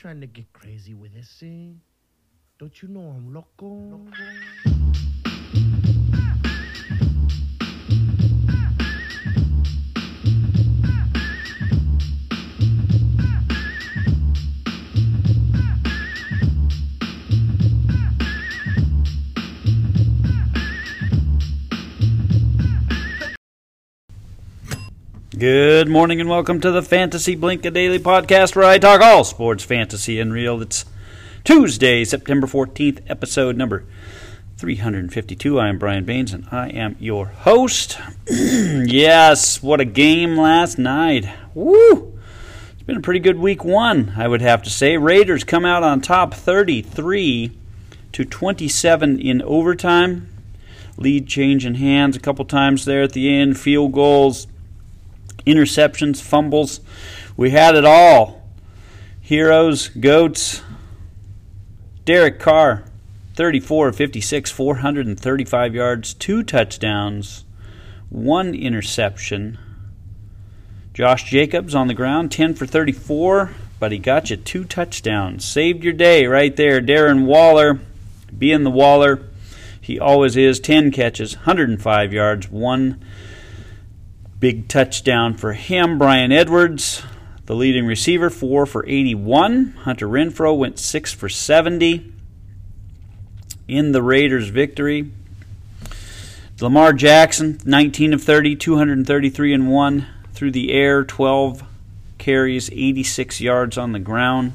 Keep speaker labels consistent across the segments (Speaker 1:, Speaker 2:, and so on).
Speaker 1: trying to get crazy with this, eh? Don't you know I'm loco?
Speaker 2: Good morning and welcome to the Fantasy Blink a Daily podcast where I talk all sports, fantasy, and real. It's Tuesday, September 14th, episode number 352. I am Brian Baines and I am your host. yes, what a game last night. Woo! It's been a pretty good week one, I would have to say. Raiders come out on top 33 to 27 in overtime. Lead change in hands a couple times there at the end, field goals interceptions, fumbles. We had it all. Heroes, goats. Derek Carr, 34 of 56, 435 yards, two touchdowns, one interception. Josh Jacobs on the ground, 10 for 34, but he got you two touchdowns. Saved your day right there. Darren Waller, being the Waller, he always is, 10 catches, 105 yards, one Big touchdown for him. Bryan Edwards, the leading receiver, 4 for 81. Hunter Renfrow went 6 for 70 in the Raiders' victory. Lamar Jackson, 19 of 30, 233 and 1 through the air, 12 carries, 86 yards on the ground.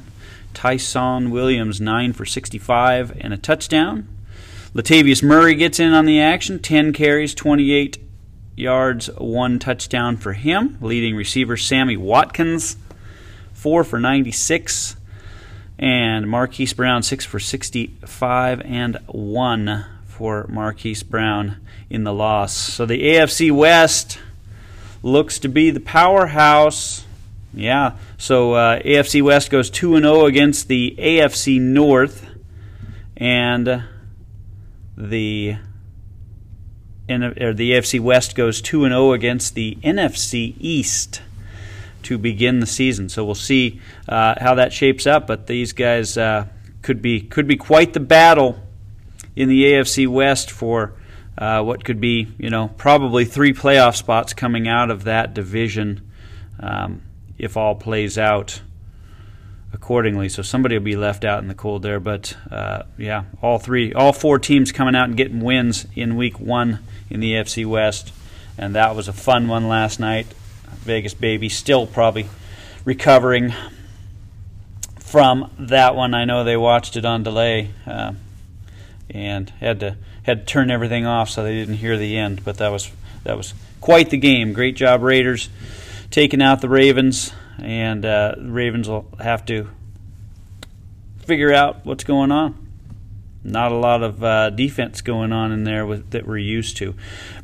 Speaker 2: Ty'Son Williams, 9 for 65 and a touchdown. Latavius Murray gets in on the action, 10 carries, 28 yards, one touchdown for him. Leading receiver Sammy Watkins, four for 96. And Marquise Brown, six for 65 and one for Marquise Brown in the loss. So the AFC West looks to be the powerhouse. Yeah, so uh, AFC West goes 2 0 against the AFC North. And the or the AFC West goes 2 and 0 against the NFC East to begin the season. So we'll see uh, how that shapes up. But these guys uh, could be could be quite the battle in the AFC West for uh, what could be you know probably three playoff spots coming out of that division um, if all plays out accordingly. So somebody will be left out in the cold there. But uh, yeah, all three, all four teams coming out and getting wins in Week One in the AFC West, and that was a fun one last night. Vegas baby still probably recovering from that one. I know they watched it on delay uh, and had to had to turn everything off so they didn't hear the end. But that was that was quite the game. Great job, Raiders, taking out the Ravens and uh, Ravens will have to figure out what's going on. Not a lot of uh, defense going on in there with, that we're used to.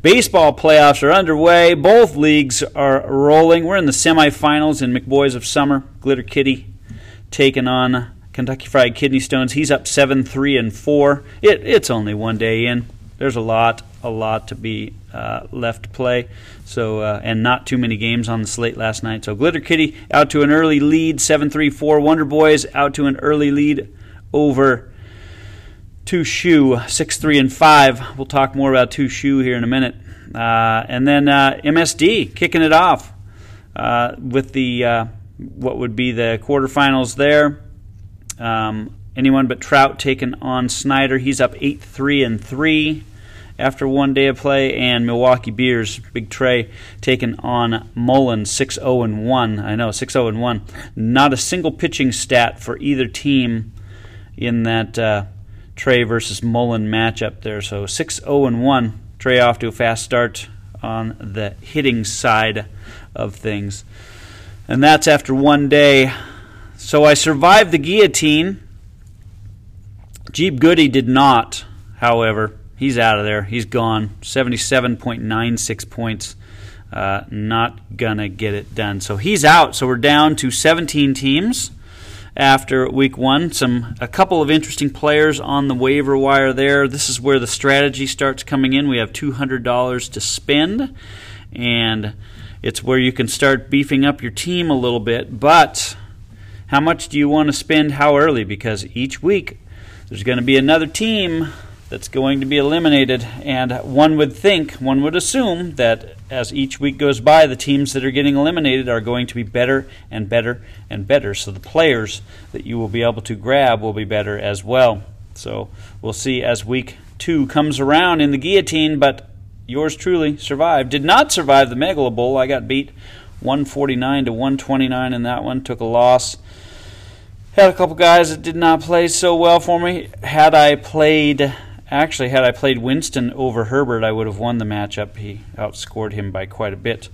Speaker 2: Baseball playoffs are underway. Both leagues are rolling. We're in the semifinals in McBoys of Summer. Glitter Kitty taking on Kentucky Fried Kidney Stones. He's up seven, three, and four. It, it's only one day in. There's a lot, a lot to be uh, left to play. So uh, and not too many games on the slate last night. So Glitter Kitty out to an early lead, seven three four. Wonder Boys out to an early lead over Two Shoe, six three and five. We'll talk more about Two Shoe here in a minute. Uh, and then uh, MSD kicking it off uh, with the uh, what would be the quarterfinals there. Um, anyone but Trout taking on Snyder. He's up eight three and three after one day of play, and Milwaukee Beers, Big Trey, taking on Mullen, 6 0 and 1. I know, 6 0 and 1. Not a single pitching stat for either team in that uh, Trey versus Mullen matchup there. So 6 0 and 1. Trey off to a fast start on the hitting side of things. And that's after one day. So I survived the guillotine. Jeep Goody did not, however. He's out of there. He's gone. 77.96 points. Uh, not going to get it done. So he's out. So we're down to 17 teams after week one. Some a couple of interesting players on the waiver wire there. This is where the strategy starts coming in. We have $200 to spend, and it's where you can start beefing up your team a little bit. But how much do you want to spend how early? Because each week there's going to be another team that's going to be eliminated, and one would think, one would assume that as each week goes by, the teams that are getting eliminated are going to be better and better and better. So the players that you will be able to grab will be better as well. So we'll see as week two comes around in the guillotine, but yours truly survived. Did not survive the Megalo Bowl. I got beat 149 to 129 in that one. Took a loss. Had a couple guys that did not play so well for me. Had I played, actually, had I played Winston over Herbert, I would have won the matchup. He outscored him by quite a bit.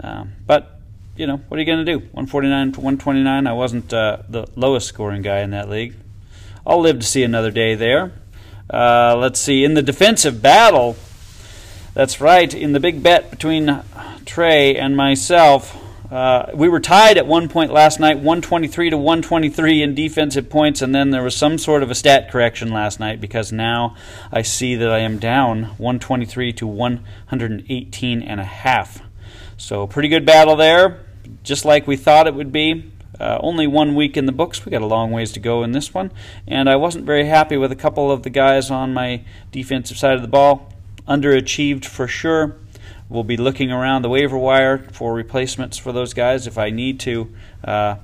Speaker 2: Um, but, you know, what are you going to do? 149 to 129. I wasn't uh, the lowest scoring guy in that league. I'll live to see another day there. Uh, let's see. In the defensive battle, that's right, in the big bet between Trey and myself, uh, we were tied at one point last night, 123 to 123 in defensive points, and then there was some sort of a stat correction last night because now I see that I am down 123 to 118 and a half. So pretty good battle there, just like we thought it would be. Uh, only one week in the books. We got a long ways to go in this one, and I wasn't very happy with a couple of the guys on my defensive side of the ball. Underachieved for sure. We'll be looking around the waiver wire for replacements for those guys if I need to, uh,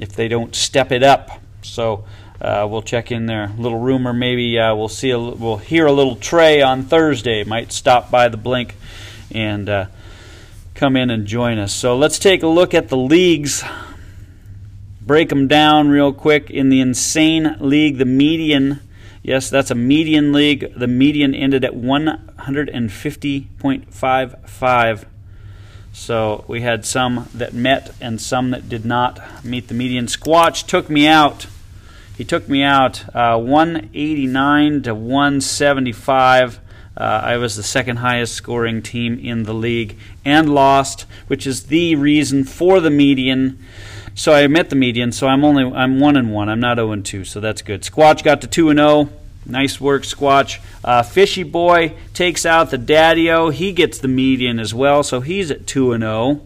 Speaker 2: if they don't step it up. So uh, we'll check in there. Little rumor, maybe uh, we'll see, a, we'll hear a little Trey on Thursday. Might stop by the Blink and uh, come in and join us. So let's take a look at the leagues. Break them down real quick. In the insane league, the median Yes, that's a median league. The median ended at 150.55. So we had some that met and some that did not meet the median. Squatch took me out. He took me out uh, 189 to 175. Uh, I was the second highest scoring team in the league and lost, which is the reason for the median. So I met the median. So I'm only I'm one and one. I'm not zero and two. So that's good. Squatch got to two and zero. Nice work, Squatch. Uh, Fishy Boy takes out the Daddy-O. He gets the median as well, so he's at 2 and 0,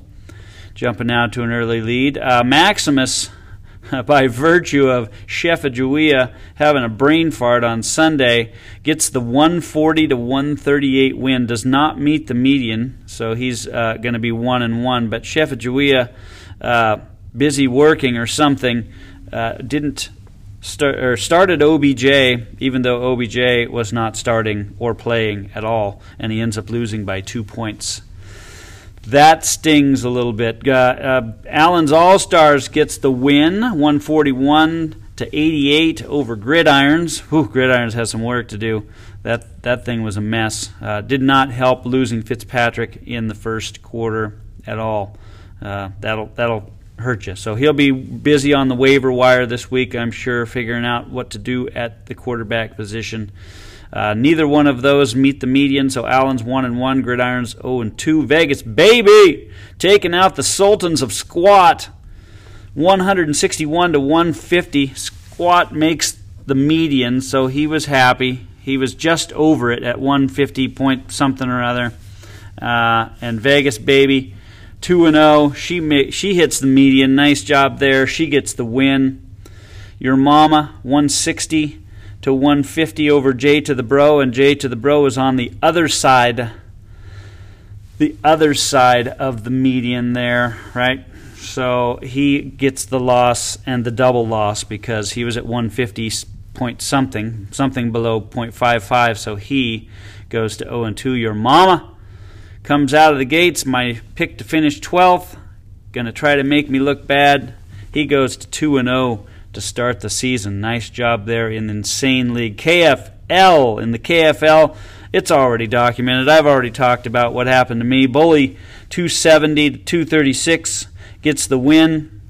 Speaker 2: jumping out to an early lead. Uh, Maximus, by virtue of Chef Ajuia having a brain fart on Sunday, gets the 140 to 138 win. Does not meet the median, so he's uh, going to be 1 and 1. But Chef Ajuia, uh, busy working or something, uh, didn't start, or started OBJ, even though OBJ was not starting or playing at all, and he ends up losing by two points. That stings a little bit. Uh, uh, Allen's All Stars gets the win, 141 to 88 over Gridirons. Whew, Gridirons has some work to do. That that thing was a mess. Uh, did not help losing Fitzpatrick in the first quarter at all. Uh, that'll that'll hurt you. So he'll be busy on the waiver wire this week, I'm sure, figuring out what to do at the quarterback position. Uh, neither one of those meet the median, so Allen's one and one, Gridiron's 0 and two. Vegas baby taking out the Sultans of Squat, 161 to 150. Squat makes the median, so he was happy. He was just over it at 150 point something or other. Uh, and Vegas baby 2 and 0. She ma- she hits the median. Nice job there. She gets the win. Your mama 160 to 150 over J to the Bro and J to the Bro is on the other side the other side of the median there, right? So he gets the loss and the double loss because he was at 150 point something, something below 0.55, so he goes to 0 and 2. Your mama Comes out of the gates, my pick to finish 12th. Going to try to make me look bad. He goes to 2 and 0 to start the season. Nice job there in the Insane League. KFL, in the KFL, it's already documented. I've already talked about what happened to me. Bully 270 to 236 gets the win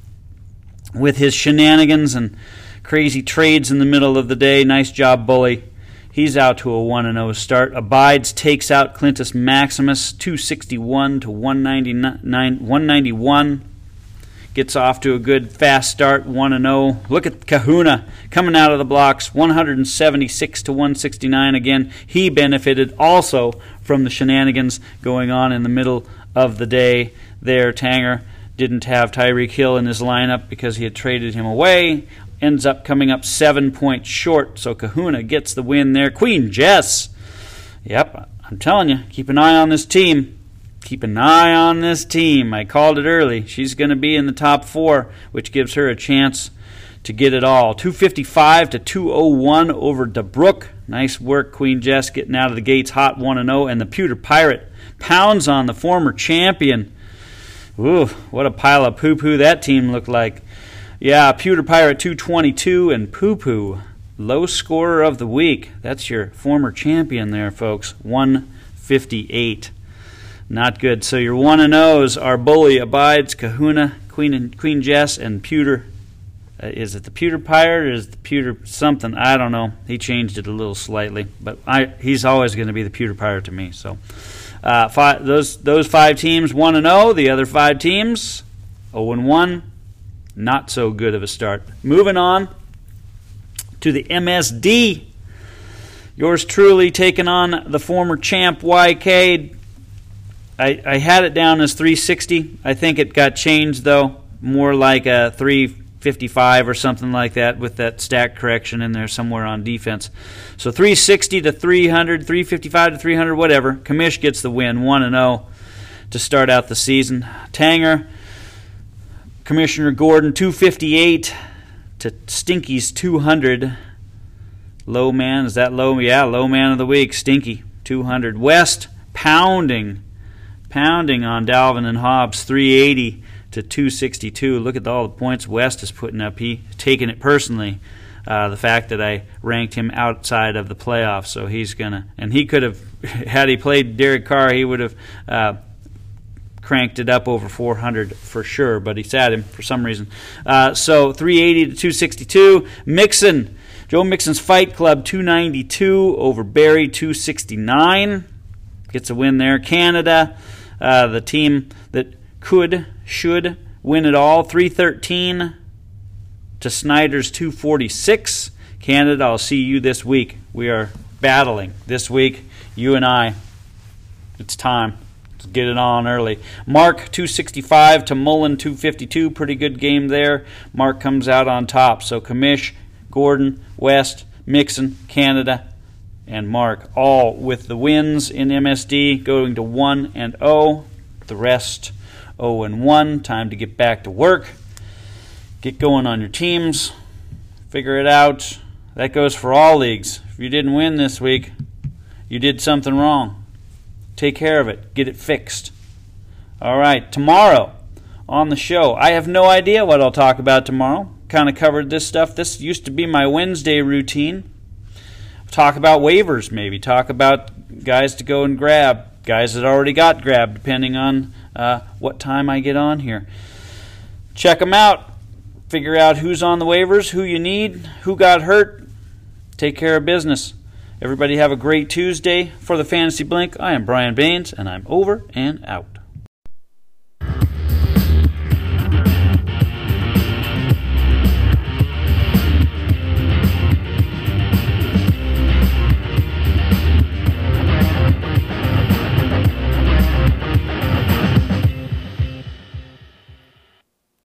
Speaker 2: with his shenanigans and crazy trades in the middle of the day. Nice job, Bully. He's out to a 1 0 start. Abides takes out Clintus Maximus 261 to 191. Gets off to a good fast start 1 0. Look at Kahuna coming out of the blocks 176 to 169 again. He benefited also from the shenanigans going on in the middle of the day there, Tanger. didn't have Tyreek Hill in his lineup because he had traded him away. Ends up coming up seven points short, so Kahuna gets the win there. Queen Jess. Yep, I'm telling you, keep an eye on this team. Keep an eye on this team. I called it early. She's going to be in the top four, which gives her a chance to get it all. 255 to 201 over DeBrook. Nice work, Queen Jess, getting out of the gates hot 1 0. And the Pewter Pirate pounds on the former champion. Ooh, what a pile of poo poo that team looked like. Yeah, Pewter Pirate 222 and Poo Poo, low scorer of the week. That's your former champion there, folks. 158. Not good. So your 1 and O's are Bully, Abides, Kahuna, Queen and Queen Jess, and Pewter. Uh, is it the Pewter Pirate or is the Pewter something? I don't know. He changed it a little slightly, but I, he's always going to be the Pewter Pirate to me. So uh, five, those those five teams one and zero. The other five teams zero and one. Not so good of a start. Moving on to the MSD. Yours truly taking on the former champ YK. I, I had it down as 360. I think it got changed though, more like a 355 or something like that with that stat correction in there somewhere on defense. So 360 to 300, 355 to 300, whatever. Kamish gets the win, 1 and 0 to start out the season. Tanger Commissioner Gordon 258 to Stinky's 200. Low man, is that low? Yeah, low man of the week, Stinky 200. West pounding, pounding on Dalvin and Hobbs 380 to 262. Look at all the points West is putting up. He taking it personally. Uh, the fact that I ranked him outside of the playoffs, so he's gonna, and he could have, had he played Derek Carr, he would have uh, cranked it up over 400 for sure, but he sat him for some reason. Uh, so 380 to 262. Mixon, Joe Mixon's Fight Club 292 over Barry 269. Gets a win there. Canada, uh, the team that could, should win it all. 313 to Snyder's 246. Canada, I'll see you this week. We are battling this week, you and I. It's time get it on early. Mark 265 to Mullen 252. Pretty good game there. Mark comes out on top. So Kamish, Gordon, West, Mixon, Canada, and Mark all with the wins in MSD, going to 1 and 0. The rest 0 and 1. Time to get back to work. Get going on your teams. Figure it out. That goes for all leagues. If you didn't win this week, you did something wrong. Take care of it. Get it fixed. All right, tomorrow on the show, I have no idea what I'll talk about tomorrow. Kind of covered this stuff. This used to be my Wednesday routine. Talk about waivers, maybe. Talk about guys to go and grab, guys that already got grabbed, depending on uh, what time I get on here. Check them out. Figure out who's on the waivers, who you need, who got hurt. Take care of business. Everybody have a great Tuesday. For the Fantasy Blink, I am Brian Baines, and I'm over and out.